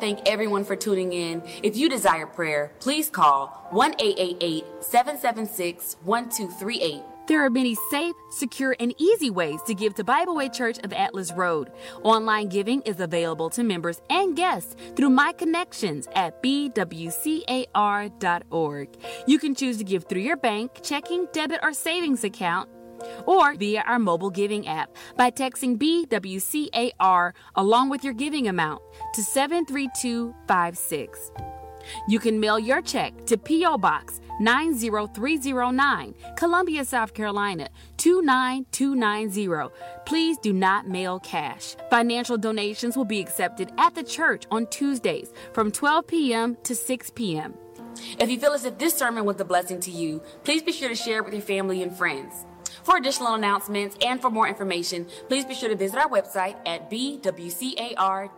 thank everyone for tuning in. If you desire prayer, please call 1 888 776 1238. There are many safe, secure, and easy ways to give to Bible Way Church of Atlas Road. Online giving is available to members and guests through My Connections at bwcar.org. You can choose to give through your bank, checking, debit, or savings account or via our mobile giving app by texting BWCAR along with your giving amount to 73256. You can mail your check to P.O. Box 90309, Columbia, South Carolina 29290. Please do not mail cash. Financial donations will be accepted at the church on Tuesdays from 12 p.m. to 6 p.m. If you feel as if this sermon was a blessing to you, please be sure to share it with your family and friends. For additional announcements and for more information, please be sure to visit our website at bwcar.org.